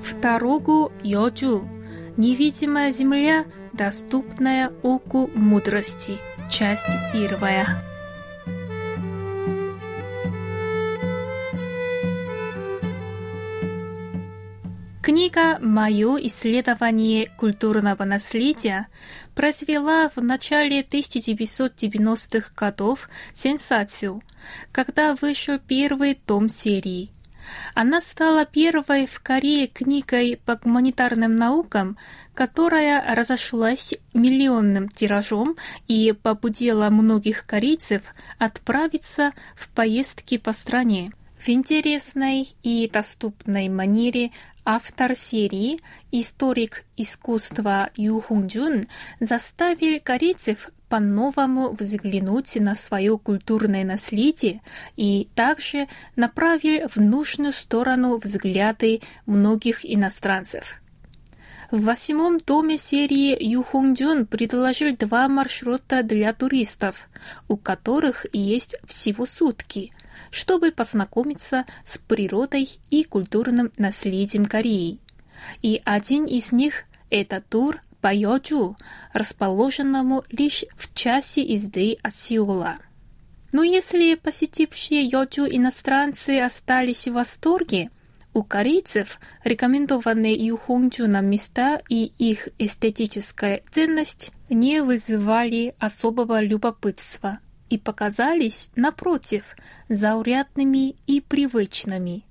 В дорогу Йоджу. Невидимая земля, доступная оку мудрости. Часть первая. Книга «Мое исследование культурного наследия» произвела в начале 1990-х годов сенсацию, когда вышел первый том серии. Она стала первой в Корее книгой по гуманитарным наукам, которая разошлась миллионным тиражом и побудила многих корейцев отправиться в поездки по стране. В интересной и доступной манере автор серии, историк искусства Ю Хонgjun, заставил корейцев по-новому взглянуть на свое культурное наследие и также направил в нужную сторону взгляды многих иностранцев. В восьмом томе серии Ю Хонgjun предложил два маршрута для туристов, у которых есть всего сутки – чтобы познакомиться с природой и культурным наследием Кореи. И один из них – это тур по Йоджу, расположенному лишь в часе езды от Сеула. Но если посетившие Йоджу иностранцы остались в восторге, у корейцев рекомендованные Юхонджуном места и их эстетическая ценность не вызывали особого любопытства – и показались, напротив, заурядными и привычными.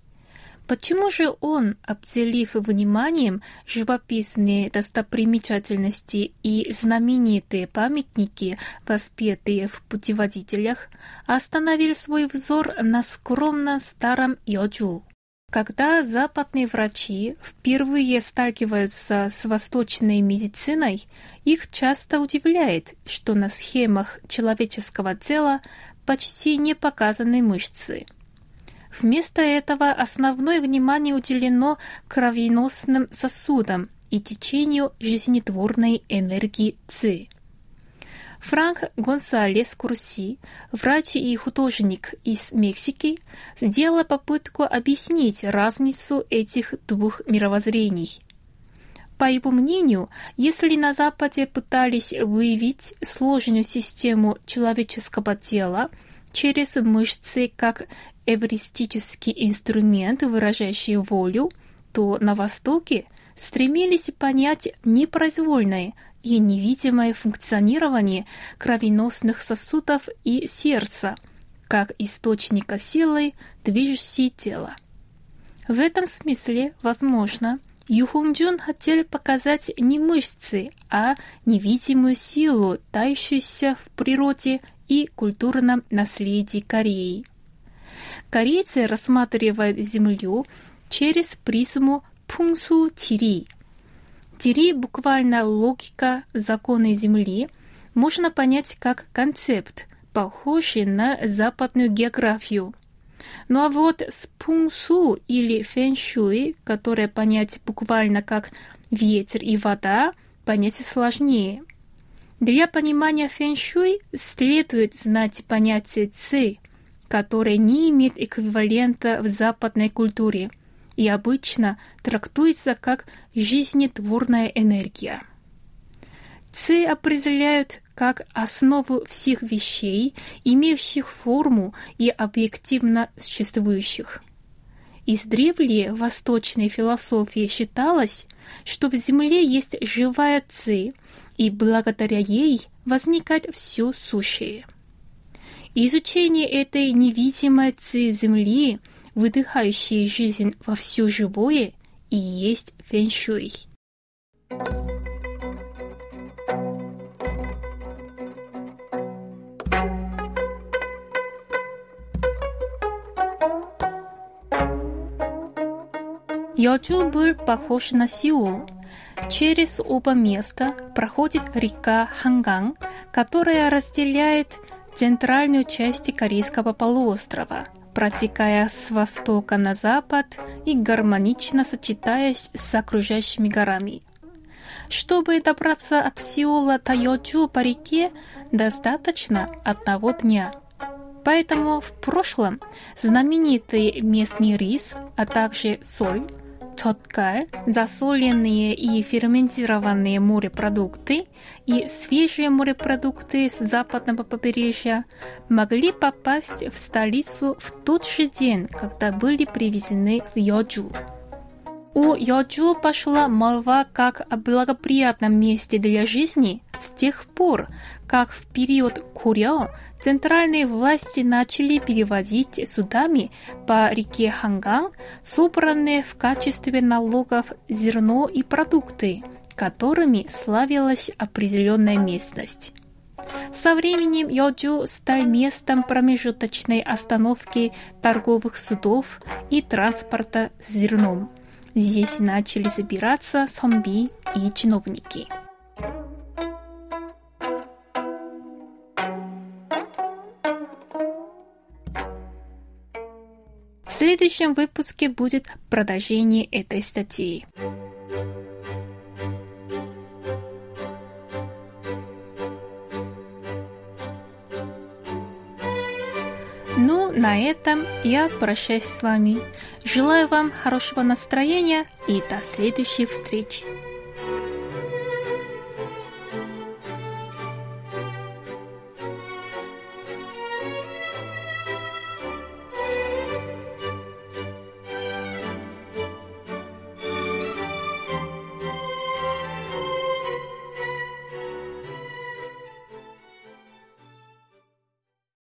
Почему же он, обделив вниманием живописные достопримечательности и знаменитые памятники, воспетые в путеводителях, остановил свой взор на скромно старом Йоджу? Когда западные врачи впервые сталкиваются с восточной медициной, их часто удивляет, что на схемах человеческого тела почти не показаны мышцы. Вместо этого основное внимание уделено кровеносным сосудам и течению жизнетворной энергии Ци. Франк Гонсалес Курси, врач и художник из Мексики, сделал попытку объяснить разницу этих двух мировоззрений. По его мнению, если на Западе пытались выявить сложную систему человеческого тела через мышцы как эвристический инструмент, выражающий волю, то на Востоке стремились понять непроизвольное, и невидимое функционирование кровеносных сосудов и сердца, как источника силы, движущей тело. В этом смысле, возможно, Юхонджун хотел показать не мышцы, а невидимую силу, тающуюся в природе и культурном наследии Кореи. Корейцы рассматривают Землю через призму Пунсу-Тири – Тири буквально логика законы Земли можно понять как концепт, похожий на западную географию. Ну а вот спунсу или фэншуй, которое понять буквально как ветер и вода, понять сложнее. Для понимания фэншуй следует знать понятие ци, которое не имеет эквивалента в западной культуре – и обычно трактуется как жизнетворная энергия. Ци определяют как основу всех вещей, имеющих форму и объективно существующих. Из древней восточной философии считалось, что в Земле есть живая ци, и благодаря ей возникает все сущее. Изучение этой невидимой ци Земли – выдыхающие жизнь во все живое, и есть фэншуй. Йоджу был похож на Сеул. Через оба места проходит река Ханган, которая разделяет центральную часть Корейского полуострова, протекая с востока на запад и гармонично сочетаясь с окружающими горами. Чтобы добраться от Сеула до Йоджу по реке, достаточно одного дня. Поэтому в прошлом знаменитый местный рис, а также соль, чоткаль, засоленные и ферментированные морепродукты и свежие морепродукты с западного побережья могли попасть в столицу в тот же день, когда были привезены в Йоджу. У Йоджу пошла молва как о благоприятном месте для жизни с тех пор, как в период Курё центральные власти начали перевозить судами по реке Ханган собранные в качестве налогов зерно и продукты, которыми славилась определенная местность. Со временем Йоджу стал местом промежуточной остановки торговых судов и транспорта с зерном – Здесь начали собираться зомби и чиновники. Следующем выпуске будет продолжение этой статьи. Ну, на этом я прощаюсь с вами. Желаю вам хорошего настроения и до следующих встреч.